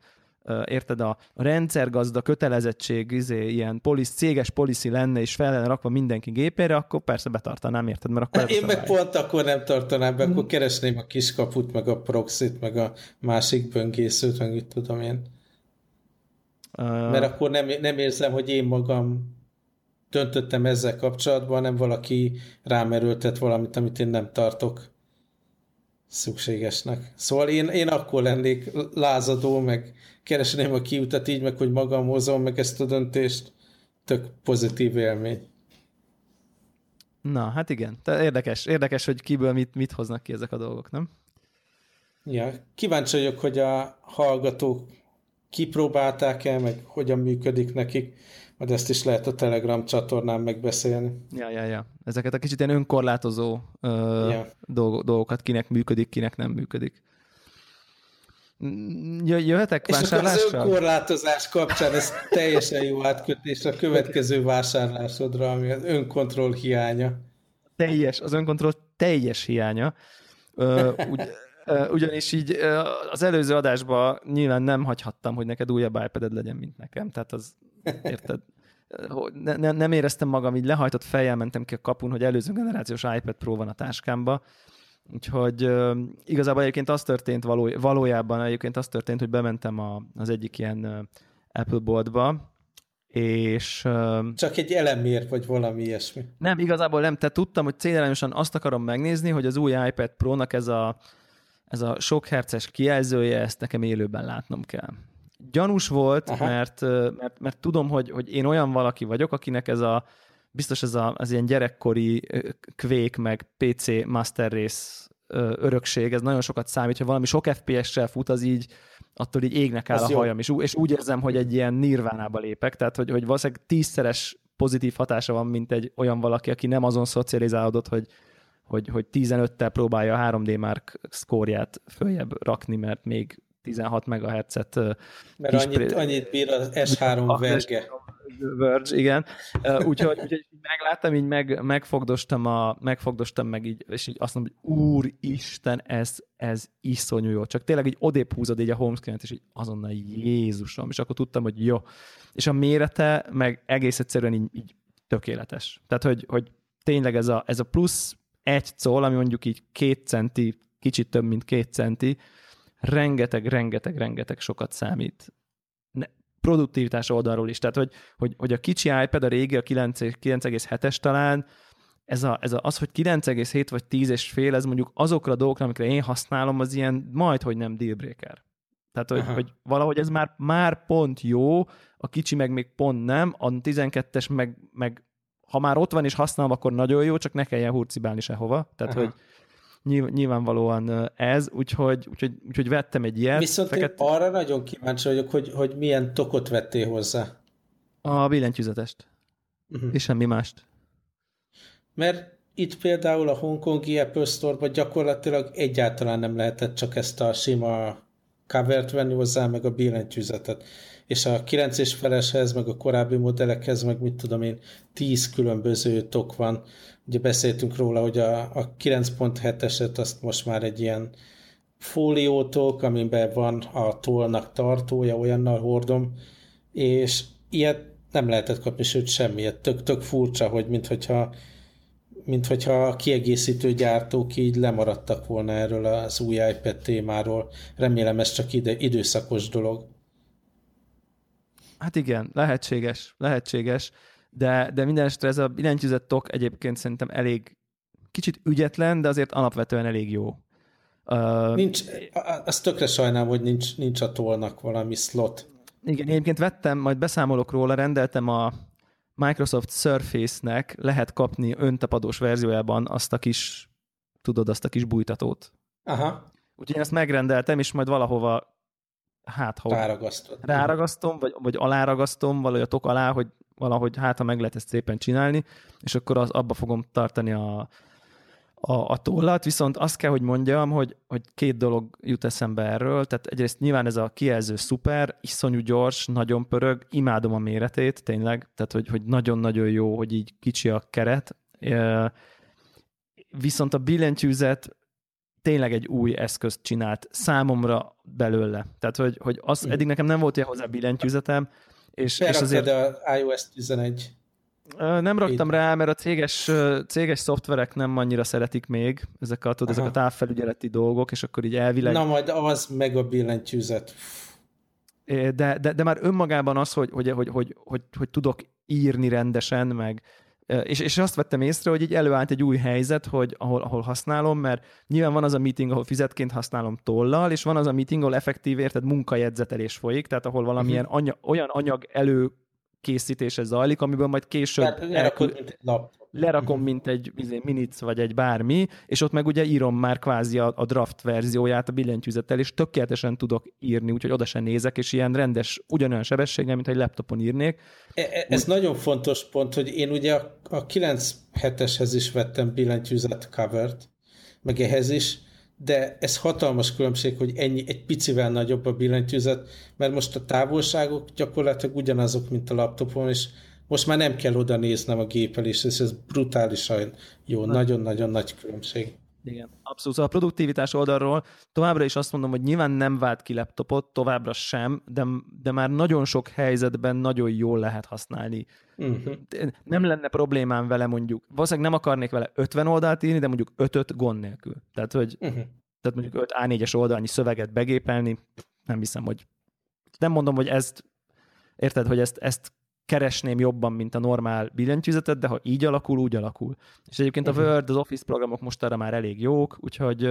érted, a rendszergazda kötelezettség, izé, ilyen polisz, céges policy lenne, és fel lenne rakva mindenki gépére, akkor persze betartanám, érted? Mert akkor Én meg pont akkor nem tartanám be, akkor keresném a kiskaput, meg a proxit, meg a másik böngészőt, meg mit tudom én. Uh... Mert akkor nem, nem érzem, hogy én magam döntöttem ezzel kapcsolatban, nem valaki rámerültet valamit, amit én nem tartok szükségesnek. Szóval én, én akkor lennék lázadó, meg keresném a kiutat így, meg hogy magam hozom meg ezt a döntést. Tök pozitív élmény. Na, hát igen. Te érdekes, érdekes, hogy kiből mit, mit hoznak ki ezek a dolgok, nem? Ja, kíváncsi vagyok, hogy a hallgatók kipróbálták-e, meg hogyan működik nekik. Majd ezt is lehet a Telegram csatornán megbeszélni. Ja, ja, ja. Ezeket a kicsit ilyen önkorlátozó ö, ja. dolgokat kinek működik, kinek nem működik. Jöhetek vásárlásra? És az önkorlátozás kapcsán ez teljesen jó átkötés a következő vásárlásodra, ami az önkontroll hiánya. Teljes, az önkontroll teljes hiánya. Ö, ugy, ugyanis így az előző adásban nyilván nem hagyhattam, hogy neked újabb ipad legyen, mint nekem. Tehát az Érted? Ne, ne, nem éreztem magam, így lehajtott fejjel mentem ki a kapun, hogy előző generációs iPad Pro van a táskámba, Úgyhogy uh, igazából egyébként az történt való, valójában egyébként az történt, hogy bementem a, az egyik ilyen Apple boltba, és... Uh, Csak egy elemér, vagy valami ilyesmi. Nem, igazából nem. Tehát tudtam, hogy célirányosan azt akarom megnézni, hogy az új iPad Pro-nak ez a, ez a sok herces kijelzője, ezt nekem élőben látnom kell gyanús volt, mert, mert, mert tudom, hogy, hogy én olyan valaki vagyok, akinek ez a biztos ez a, az ilyen gyerekkori kvék meg PC Master Race örökség, ez nagyon sokat számít, hogy valami sok FPS-sel fut, az így attól így égnek áll az a jó. hajam, és, és úgy érzem, hogy egy ilyen nirvánába lépek, tehát hogy, hogy valószínűleg tízszeres pozitív hatása van, mint egy olyan valaki, aki nem azon szocializálódott, hogy, hogy, hogy 15-tel próbálja a 3D Mark szkórját följebb rakni, mert még 16 MHz-et... Mert annyit, annyit bír az S3 verge. Verge, igen. Úgyhogy, úgyhogy megláttam, így meg, megfogdostam, a, megfogdostam meg így, és így azt mondom, hogy úristen, ez, ez iszonyú jó. Csak tényleg így odébb húzod így a homescreen-et, és így azonnal Jézusom, és akkor tudtam, hogy jó. És a mérete meg egész egyszerűen így, így tökéletes. Tehát, hogy, hogy tényleg ez a, ez a plusz egy col, ami mondjuk így két centi, kicsit több, mint két centi, rengeteg, rengeteg, rengeteg sokat számít produktivitás oldalról is. Tehát, hogy, hogy, hogy a kicsi iPad, a régi, a 9,7-es talán, ez, a, ez a, az, hogy 9,7 vagy 10 és fél, ez mondjuk azokra a dolgokra, amikre én használom, az ilyen majd, hogy nem dealbreaker. Tehát, hogy, hogy valahogy ez már, már pont jó, a kicsi meg még pont nem, a 12-es meg, meg ha már ott van és használom, akkor nagyon jó, csak ne kelljen hurcibálni sehova. Tehát, Aha. hogy nyilvánvalóan ez, úgyhogy, úgyhogy, úgyhogy vettem egy ilyet. Viszont fekete... én arra nagyon kíváncsi vagyok, hogy, hogy milyen tokot vettél hozzá. A billentyűzetest. Uh-huh. És semmi mást. Mert itt például a hongkongi Apple Store-ban gyakorlatilag egyáltalán nem lehetett csak ezt a sima covert venni hozzá, meg a billentyűzetet. És a 9 és feleshez, meg a korábbi modellekhez, meg mit tudom én, 10 különböző tok van, Ugye beszéltünk róla, hogy a, a 9.7-eset azt most már egy ilyen fóliótok, amiben van a tollnak tartója, olyannal hordom, és ilyet nem lehetett kapni, sőt semmiet. Tök, tök furcsa, hogy minthogyha mint hogyha a kiegészítő gyártók így lemaradtak volna erről az új iPad témáról. Remélem ez csak ide, időszakos dolog. Hát igen, lehetséges, lehetséges de, de minden esetre ez a billentyűzet tok egyébként szerintem elég kicsit ügyetlen, de azért alapvetően elég jó. Uh, nincs, azt tökre sajnálom, hogy nincs, nincs a tolnak valami slot. Igen, egyébként vettem, majd beszámolok róla, rendeltem a Microsoft Surface-nek, lehet kapni öntapadós verziójában azt a kis, tudod, azt a kis bújtatót. Aha. Úgyhogy én ezt megrendeltem, és majd valahova hát ha ráragasztom, vagy, vagy aláragasztom valahogy a tok alá, hogy valahogy hát, ha meg lehet ezt szépen csinálni, és akkor az, abba fogom tartani a, a, a tollat, viszont azt kell, hogy mondjam, hogy, hogy két dolog jut eszembe erről, tehát egyrészt nyilván ez a kijelző szuper, iszonyú gyors, nagyon pörög, imádom a méretét, tényleg, tehát hogy, hogy nagyon-nagyon jó, hogy így kicsi a keret, viszont a billentyűzet tényleg egy új eszközt csinált számomra belőle. Tehát, hogy, hogy az, eddig nekem nem volt ilyen hozzá billentyűzetem, és, és azért... a iOS 11 nem raktam rá, mert a céges, céges szoftverek nem annyira szeretik még ezek a, tudod, ezek a távfelügyeleti dolgok, és akkor így elvileg... Na majd az meg a billentyűzet. De, de, de már önmagában az, hogy, hogy, hogy, hogy, hogy, hogy tudok írni rendesen, meg, és, és azt vettem észre, hogy így előállt egy új helyzet, hogy ahol, ahol használom, mert nyilván van az a meeting, ahol fizetként használom tollal, és van az a meeting, ahol effektív érted munkajegyzetelés folyik, tehát ahol valamilyen uh-huh. anya, olyan anyag elő készítése zajlik, amiből majd később Tehát mint egy lap lerakom, mint egy izé, minic vagy egy bármi, és ott meg ugye írom már kvázi a, a draft verzióját a billentyűzettel, és tökéletesen tudok írni, úgyhogy oda sem nézek, és ilyen rendes, ugyanolyan sebességgel, mint egy laptopon írnék. E, e, ez Úgy... nagyon fontos pont, hogy én ugye a, a 9.7-eshez is vettem billentyűzet covert, meg ehhez is, de ez hatalmas különbség, hogy ennyi, egy picivel nagyobb a billentyűzet, mert most a távolságok gyakorlatilag ugyanazok, mint a laptopon, és most már nem kell oda néznem a gépelést, és ez brutálisan jó, nagyon-nagyon nagy különbség. Igen, abszolút. Szóval a produktivitás oldalról továbbra is azt mondom, hogy nyilván nem vált ki laptopot, továbbra sem, de, de már nagyon sok helyzetben nagyon jól lehet használni. Uh-huh. Nem lenne problémám vele mondjuk, valószínűleg nem akarnék vele 50 oldalt írni, de mondjuk 5 gond nélkül. Tehát, hogy uh-huh. tehát mondjuk 5 A4-es oldalnyi szöveget begépelni, nem hiszem, hogy nem mondom, hogy ezt érted, hogy ezt, ezt keresném jobban, mint a normál billentyűzetet, de ha így alakul, úgy alakul. És egyébként a mhm. Word, az Office programok most arra már elég jók, úgyhogy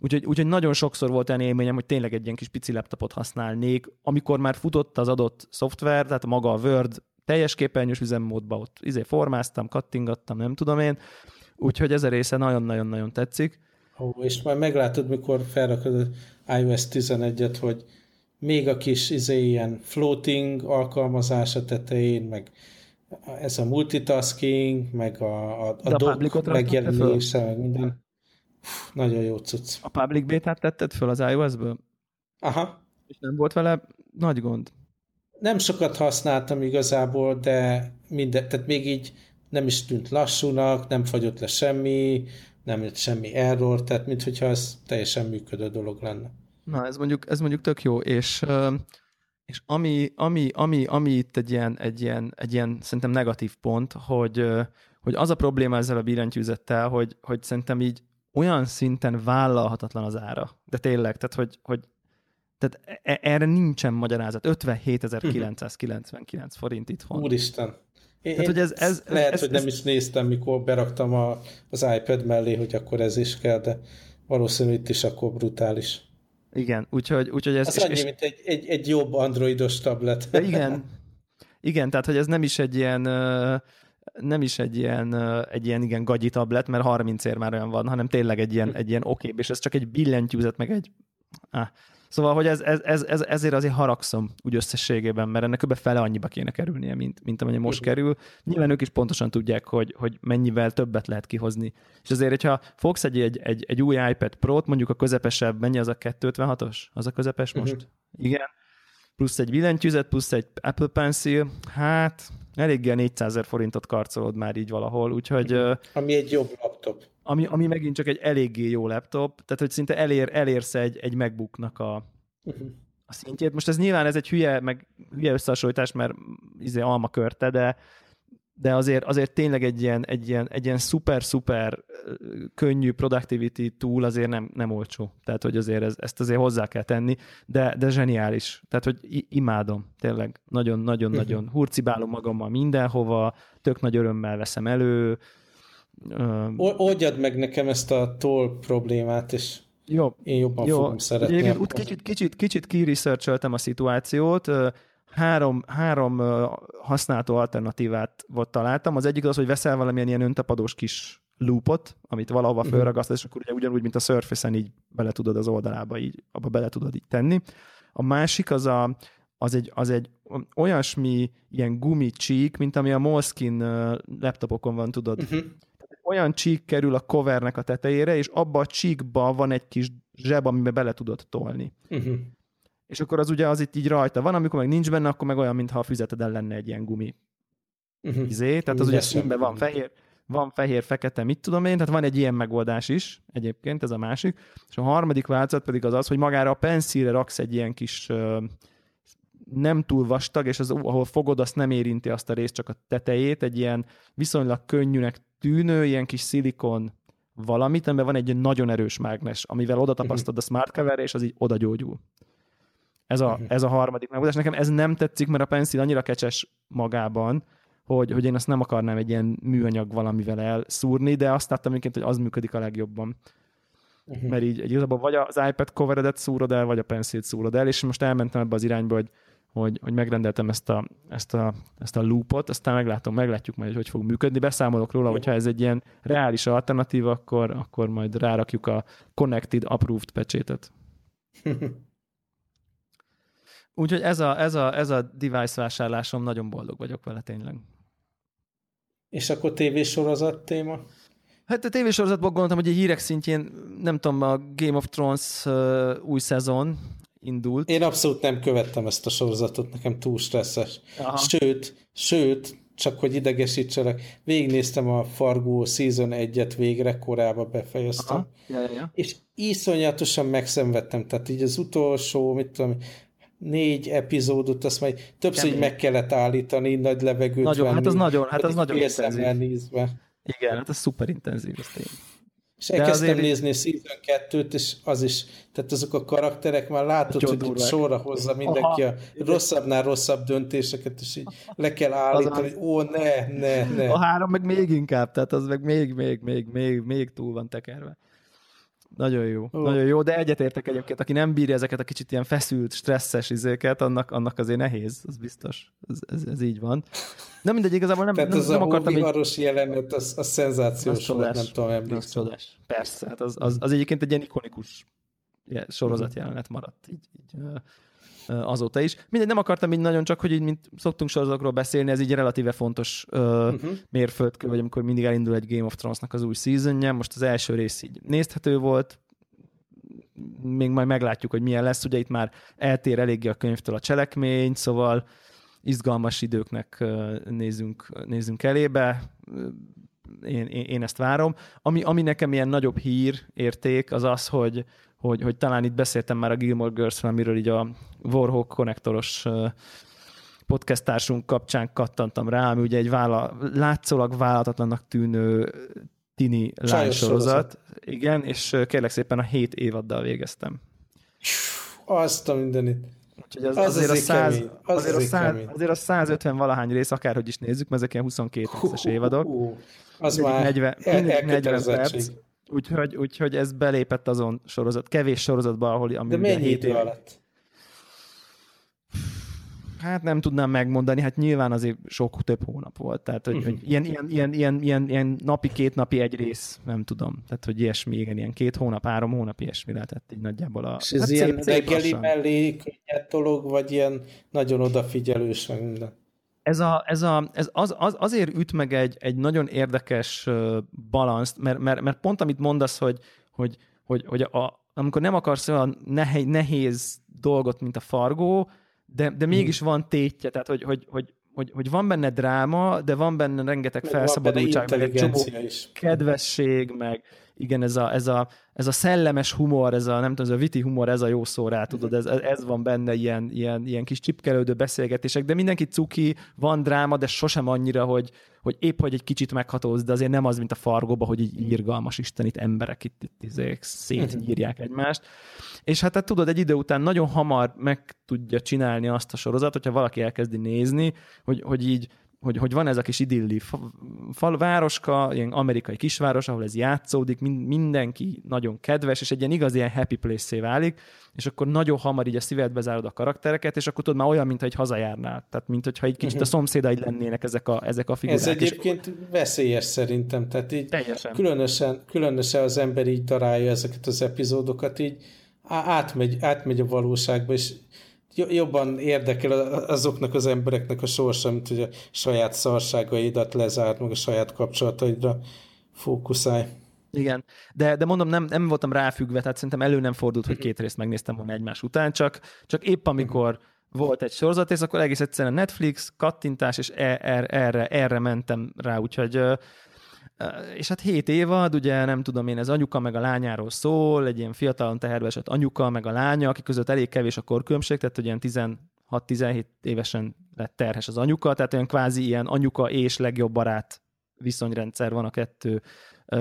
Úgyhogy, úgyhogy nagyon sokszor volt olyan élményem, hogy tényleg egy ilyen kis pici laptopot használnék, amikor már futott az adott szoftver, tehát maga a Word teljes képernyős üzemmódba ott izé formáztam, kattingattam, nem tudom én, úgyhogy ez a része nagyon-nagyon-nagyon tetszik. Ó, és majd meglátod, mikor felrakod iOS 11-et, hogy még a kis izé, ilyen floating alkalmazás a tetején, meg ez a multitasking, meg a, a, a, a dock megjelenése, meg minden. Uf, nagyon jó cucc. A public beta-t tetted föl az iOS-ből? Aha. És nem volt vele nagy gond? Nem sokat használtam igazából, de minden, tehát még így nem is tűnt lassúnak, nem fagyott le semmi, nem jött semmi error, tehát mintha ez teljesen működő dolog lenne. Na, ez mondjuk, ez mondjuk tök jó, és, és ami, ami, ami, ami itt egy ilyen, egy, ilyen, egy ilyen szerintem negatív pont, hogy, hogy az a probléma ezzel a billentyűzettel, hogy, hogy szerintem így olyan szinten vállalhatatlan az ára. De tényleg, tehát hogy, hogy tehát e, e, erre nincsen magyarázat. 57.999 forint itthon. Úristen. Én, Tehát, hogy ez, ez, lehet, ez, hogy nem is néztem, mikor beraktam a, az iPad mellé, hogy akkor ez is kell, de valószínű itt is akkor brutális. Igen, úgyhogy, úgyhogy ez... Az és, annyi, és, mint egy, egy, egy jobb androidos tablet. Igen, igen, tehát hogy ez nem is egy ilyen nem is egy ilyen, egy ilyen igen gagyi tablet, mert 30 ér már olyan van, hanem tényleg egy ilyen, egy ilyen oké, és ez csak egy billentyűzet, meg egy... Ah. Szóval, hogy ez, ez, ez, ez, ezért azért haragszom úgy összességében, mert ennek kb. fele annyiba kéne kerülnie, mint, mint amennyi most kerül. Nyilván ők is pontosan tudják, hogy, hogy mennyivel többet lehet kihozni. És azért, hogyha fogsz egy, egy, egy, egy új iPad Pro-t, mondjuk a közepesebb, mennyi az a 256-os? Az a közepes most? Uh-huh. Igen. Plusz egy billentyűzet, plusz egy Apple Pencil, hát eléggé 400 ezer forintot karcolod már így valahol, úgyhogy... Ami egy jobb laptop ami, ami megint csak egy eléggé jó laptop, tehát hogy szinte elér, elérsz egy, egy MacBooknak a, uh-huh. a szintjét. Most ez nyilván ez egy hülye, meg hülye összehasonlítás, mert izé alma körte, de, de azért, azért tényleg egy ilyen, egy ilyen, egy ilyen szuper-szuper könnyű productivity tool azért nem, nem olcsó. Tehát, hogy azért ez, ezt azért hozzá kell tenni, de, de zseniális. Tehát, hogy imádom, tényleg nagyon-nagyon-nagyon uh-huh. hurcibálom magammal mindenhova, tök nagy örömmel veszem elő, Oldjad meg nekem ezt a toll problémát, és jó. én jobban jó. fogom szeretni. Én úgy kicsit, kicsit, kicsit kiresearcholtam a szituációt, három, három használható alternatívát volt találtam. Az egyik az, hogy veszel valamilyen ilyen öntapadós kis loopot, amit valahova uh-huh. fölragasztod, és akkor ugye ugyanúgy, mint a Surface-en így bele tudod az oldalába, így, abba bele tudod így tenni. A másik az a, az egy, az egy olyasmi ilyen gumicsík, mint ami a Moleskine laptopokon van, tudod. Uh-huh olyan csík kerül a covernek a tetejére, és abba a csíkba van egy kis zseb, amiben bele tudod tolni. Uh-huh. És akkor az ugye az itt így rajta van, amikor meg nincs benne, akkor meg olyan, mintha a füzeted lenne egy ilyen gumi uh-huh. izé, tehát az ugye színben van fehér, van fehér, fekete, mit tudom én, tehát van egy ilyen megoldás is, egyébként ez a másik, és a harmadik változat pedig az az, hogy magára a penszíre raksz egy ilyen kis nem túl vastag, és az, ahol fogod, azt nem érinti azt a részt, csak a tetejét, egy ilyen viszonylag könnyűnek tűnő, ilyen kis szilikon valamit, amiben van egy nagyon erős mágnes, amivel oda tapasztod a smart cover és az így oda gyógyul. Ez a, ez a harmadik megoldás. Nekem ez nem tetszik, mert a pencil annyira kecses magában, hogy, hogy én azt nem akarnám egy ilyen műanyag valamivel elszúrni, de azt láttam egyébként, hogy az működik a legjobban. Uh-huh. Mert így igazából vagy az iPad coveredet szúrod el, vagy a pencilt szúrod el, és most elmentem ebbe az irányba, hogy hogy, hogy megrendeltem ezt a, ezt, a, ezt a loopot, aztán meglátom, meglátjuk majd, hogy hogy fog működni. Beszámolok róla, hogyha ez egy ilyen reális alternatíva, akkor, akkor majd rárakjuk a Connected Approved pecsétet. Úgyhogy ez a, ez, a, ez a device vásárlásom, nagyon boldog vagyok vele tényleg. És akkor tévésorozat téma? Hát a tévésorozatból gondoltam, hogy a hírek szintjén, nem tudom, a Game of Thrones uh, új szezon, indult. Én abszolút nem követtem ezt a sorozatot, nekem túl stresszes. Aha. Sőt, sőt, csak hogy idegesítselek, végignéztem a Fargo Season 1-et végre, korábban befejeztem. Ja, ja, ja. És iszonyatosan megszenvedtem, tehát így az utolsó, mit tudom, négy epizódot, azt majd többször így meg kellett állítani, nagy levegőt nagyon, venni. Hát az nagyon, hát az nagyon intenzív. Nézve. Igen, hát az szuper intenzív, ez és elkezdtem azért... nézni Season 2-t, és az is, tehát azok a karakterek már látod, hogy durvák. sorra hozza mindenki Aha. a rosszabbnál rosszabb döntéseket, és így le kell állítani, hogy ó, ne, ne, ne. A három meg még inkább, tehát az meg még, még, még, még, még túl van tekerve. Nagyon jó, oh. nagyon jó, de egyetértek egyébként, aki nem bírja ezeket a kicsit ilyen feszült, stresszes izéket, annak, annak azért nehéz, az biztos, ez, ez, ez így van. Nem mindegy, igazából nem, Tehát nem, az nem a akartam... Tehát jelenet, az, az szenzációs az volt, nem tudom emlékszem. Persze, hát az, az, az egyébként egy ilyen ikonikus sorozat jelenet maradt. Így, így, azóta is. Mindegy, nem akartam így nagyon csak, hogy így, mint szoktunk sorozatokról beszélni, ez így relatíve fontos uh-huh. mérföldkő, vagy amikor mindig elindul egy Game of Thrones-nak az új seasonje. Most az első rész így nézhető volt, még majd meglátjuk, hogy milyen lesz. Ugye itt már eltér eléggé a könyvtől a cselekmény, szóval izgalmas időknek nézünk, nézünk elébe. Én, én, én ezt várom. Ami, ami nekem ilyen nagyobb hír érték, az az, hogy, hogy, hogy talán itt beszéltem már a Gilmore Girls-ről, amiről így a Warhawk konnektoros podcast társunk kapcsán kattantam rá, ami ugye egy vála, látszólag vállalatlannak tűnő tini lánysorozat. Igen, és kérlek szépen a hét évaddal végeztem. Azt a mindenit. Úgyhogy az, az azért, azért, a 100, kemény. az azért, a 100, azért a 150 valahány rész, akárhogy is nézzük, mert ezek ilyen 22 részes évadok. Az már 40, el, 40 perc. Úgyhogy, úgyhogy ez belépett azon sorozat, kevés sorozatba, ahol... De mennyi idő alatt? Hát nem tudnám megmondani, hát nyilván azért sok több hónap volt. Tehát, hogy, hogy ilyen, ilyen, ilyen, ilyen, ilyen, ilyen, napi, két napi egy rész, nem tudom. Tehát, hogy ilyesmi, igen, ilyen két hónap, három hónap ilyesmi lehetett így nagyjából a... És ez hát ilyen szép, reggeli szép mellé dolog, vagy ilyen nagyon odafigyelős, meg minden? Ez, a, ez, a, ez az, az, azért üt meg egy, egy nagyon érdekes balanszt, mert, mert, mert pont amit mondasz, hogy, hogy, hogy, hogy a, amikor nem akarsz olyan nehéz, nehéz dolgot, mint a fargó, de, de mégis van tétje, tehát hogy, hogy, hogy, hogy, hogy van benne dráma, de van benne rengeteg felszabadultság, meg egy csomó is. kedvesség, meg igen, ez a, ez, a, ez a szellemes humor, ez a nem tudom, ez a viti humor, ez a jó szó rá, tudod, ez, ez van benne, ilyen, ilyen, ilyen kis csipkelődő beszélgetések, de mindenki cuki, van dráma, de sosem annyira, hogy, hogy épp, hogy egy kicsit meghatóz, de azért nem az, mint a fargóba, hogy így írgalmas Isten, itt emberek itt, itt, itt szétnyírják egymást. És hát, hát tudod, egy idő után nagyon hamar meg tudja csinálni azt a sorozat, hogyha valaki elkezdi nézni, hogy, hogy így hogy, hogy van ez a kis idilli fal, városka, ilyen amerikai kisváros, ahol ez játszódik, mindenki nagyon kedves, és egy ilyen igaz ilyen happy place válik, és akkor nagyon hamar így a szívedbe zárod a karaktereket, és akkor tudod már olyan, mintha egy hazajárnál. Tehát, mint hogyha egy kicsit a mhm. szomszédaid lennének ezek a, ezek a figurák. Ez egyébként és... veszélyes szerintem, tehát így Teljesen. különösen, különösen az ember így darálja ezeket az epizódokat, így átmegy, átmegy a valóságba, és jobban érdekel azoknak az embereknek a sorsa, mint hogy a saját szarságaidat lezárt, meg a saját kapcsolataidra fókuszálj. Igen, de, de mondom, nem, nem voltam ráfüggve, tehát szerintem elő nem fordult, hogy két részt megnéztem volna egymás után, csak, csak épp amikor volt egy sorozat, és akkor egész egyszerűen Netflix, kattintás, és e, er, erre, erre mentem rá, úgyhogy és hát hét évad, ugye nem tudom én, ez anyuka meg a lányáról szól, egy ilyen fiatalon teherbe esett anyuka meg a lánya, akik között elég kevés a korkülönbség, tehát ilyen 16-17 évesen lett terhes az anyuka, tehát olyan kvázi ilyen anyuka és legjobb barát viszonyrendszer van a kettő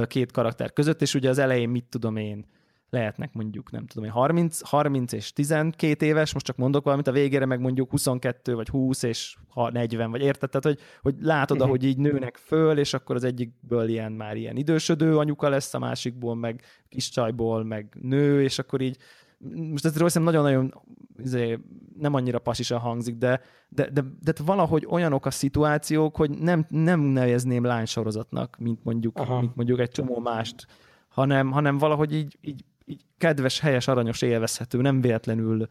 két karakter között, és ugye az elején mit tudom én, lehetnek mondjuk, nem tudom, 30, 30 és 12 éves, most csak mondok valamit, a végére meg mondjuk 22 vagy 20 és 40, vagy érted? Tehát, hogy, hogy látod, ahogy így nőnek föl, és akkor az egyikből ilyen már ilyen idősödő anyuka lesz, a másikból meg kis csajból meg nő, és akkor így most ez hiszem nagyon-nagyon izé, nem annyira pasisan hangzik, de, de, de, de valahogy olyanok a szituációk, hogy nem, nem nevezném lánysorozatnak, mint mondjuk, mint mondjuk egy csomó mást, hanem, hanem valahogy így, így így kedves, helyes, aranyos, élvezhető, nem véletlenül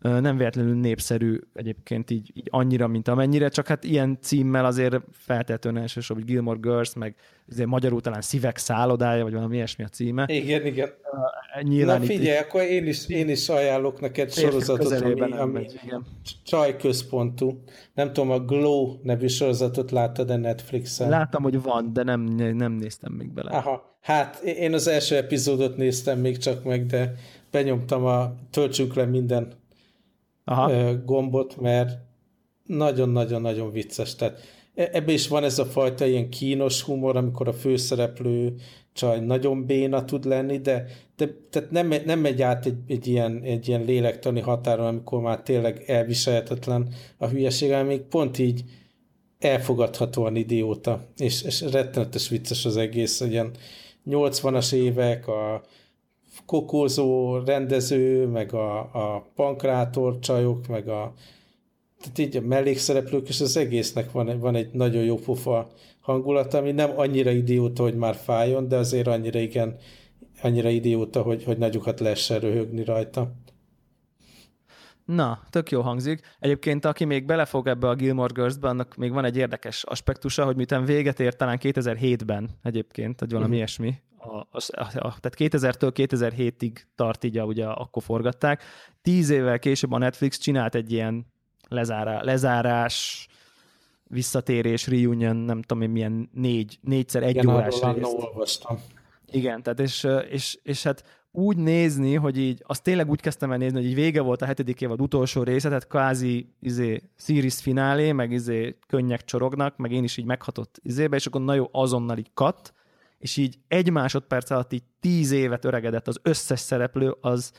nem véletlenül népszerű egyébként így, így annyira, mint amennyire, csak hát ilyen címmel azért feltétlenül elsősorban, hogy Gilmore Girls, meg azért magyarul talán Szívek szállodája, vagy valami ilyesmi a címe. Igen, igen. Uh, nyilván Na figyelj, itt, akkor én is, én is ajánlok neked sorozatot, ami, ami megy, igen. csajközpontú. Nem tudom, a Glow nevű sorozatot láttad a Netflixen? Láttam, hogy van, de nem, nem néztem még bele. Aha, hát én az első epizódot néztem még csak meg, de benyomtam a töltsünk le minden Aha. gombot, mert nagyon-nagyon-nagyon vicces. Tehát e, ebbe is van ez a fajta ilyen kínos humor, amikor a főszereplő csaj nagyon béna tud lenni, de, de tehát nem, nem megy át egy, egy, ilyen, egy ilyen lélektani határon, amikor már tényleg elviselhetetlen a hülyeség, még pont így elfogadhatóan idióta, és, és rettenetes vicces az egész, ilyen 80-as évek, a kokózó rendező, meg a, a pankrátor csajok, meg a tehát így a mellékszereplők, és az egésznek van, van egy nagyon jó pofa hangulata, ami nem annyira idióta, hogy már fájjon, de azért annyira igen, annyira idióta, hogy, hogy nagyokat lehessen röhögni rajta. Na, tök jó hangzik. Egyébként, aki még belefog ebbe a Gilmore girls annak még van egy érdekes aspektusa, hogy miután véget ért talán 2007-ben egyébként, vagy valami uh-huh. ilyesmi, a, a, a, a, tehát 2000-től 2007-ig tart így, ugye akkor forgatták. Tíz évvel később a Netflix csinált egy ilyen lezárá, lezárás, visszatérés, reunion, nem tudom én milyen négy, négyszer egy Igen, órás részt. Igen, tehát és, és, és hát úgy nézni, hogy így, azt tényleg úgy kezdtem el nézni, hogy így vége volt a hetedik évad utolsó része, tehát kvázi izé, series finálé, meg izé könnyek csorognak, meg én is így meghatott izébe, és akkor na jó, azonnal így kat, és így egy másodperc alatt így tíz évet öregedett az összes szereplő, az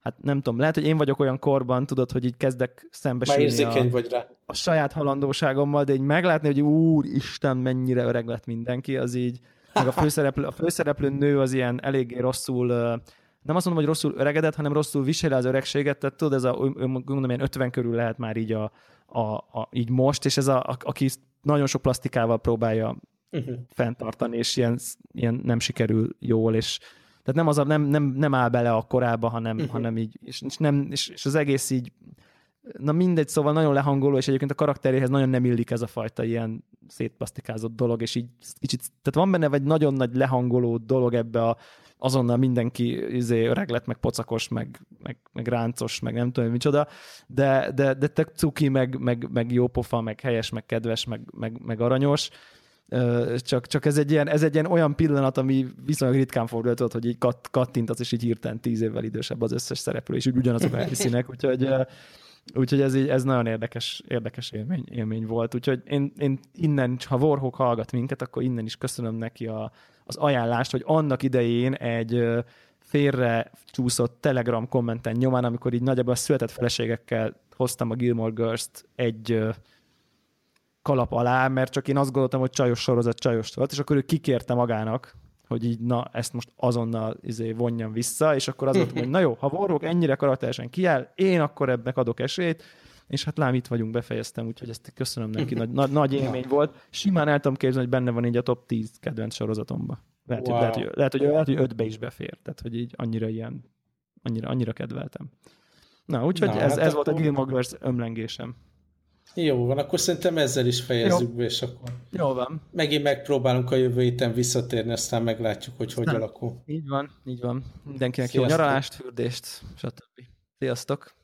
hát nem tudom, lehet, hogy én vagyok olyan korban, tudod, hogy így kezdek szembesülni a, vagy rá. a saját halandóságommal, de így meglátni, hogy úristen, mennyire öreg lett mindenki, az így, meg a főszereplő, a főszereplő nő az ilyen eléggé rosszul, nem azt mondom, hogy rosszul öregedett, hanem rosszul viseli az öregséget, tehát tudod, ez a, mondom, ilyen 50 körül lehet már így, a, a, a, így most, és ez a, a, aki nagyon sok plastikával próbálja uh-huh. fenntartani, és ilyen, ilyen nem sikerül jól, és tehát nem, az a, nem, nem, nem áll bele a korába, hanem, uh-huh. hanem így, és, és, nem, és, és az egész így, na mindegy, szóval nagyon lehangoló, és egyébként a karakteréhez nagyon nem illik ez a fajta ilyen szétplasztikázott dolog, és így kicsit, tehát van benne egy nagyon nagy lehangoló dolog ebbe a azonnal mindenki izé, öreg lett, meg pocakos, meg, meg, meg ráncos, meg nem tudom micsoda, de, de, de tök cuki, meg, meg, meg jó pofa, meg helyes, meg kedves, meg, meg, meg aranyos, csak, csak ez, egy ilyen, ez egy ilyen olyan pillanat, ami viszonylag ritkán fordulhat, hogy így kat, kattintasz, és így hirtelen tíz évvel idősebb az összes szereplő, és úgy ugyanazok a helyszínek, úgyhogy Úgyhogy ez, így, ez nagyon érdekes, érdekes élmény, élmény volt. Úgyhogy én, én innen, ha Warhawk hallgat minket, akkor innen is köszönöm neki a, az ajánlást, hogy annak idején egy félre csúszott Telegram kommenten nyomán, amikor így nagyjából a született feleségekkel hoztam a Gilmore Girls-t egy kalap alá, mert csak én azt gondoltam, hogy csajos sorozat csajos volt, és akkor ő kikérte magának, hogy így na, ezt most azonnal izé vonjam vissza, és akkor az hogy na jó, ha Warrock ennyire karakteresen kiáll, én akkor ebben adok esélyt, és hát lám itt vagyunk, befejeztem, úgyhogy ezt köszönöm neki, nagy, nagy, nagy élmény volt. Simán el tudom képzelni, hogy benne van így a top 10 kedvenc sorozatomba. Lehet, wow. hogy, lehet, hogy, lehet, hogy, lehet, hogy ötbe is befér, tehát hogy így annyira ilyen, annyira, annyira kedveltem. Na, úgyhogy Na, ez, hát ez volt a Gilmore ömlengésem. Jó van, akkor szerintem ezzel is fejezzük Jó. be, és akkor Jó van. megint megpróbálunk a jövő héten visszatérni, aztán meglátjuk, hogy hogy alakul. Így van, így van. Mindenkinek Sziasztok. jó nyaralást, fürdést, stb. Sziasztok!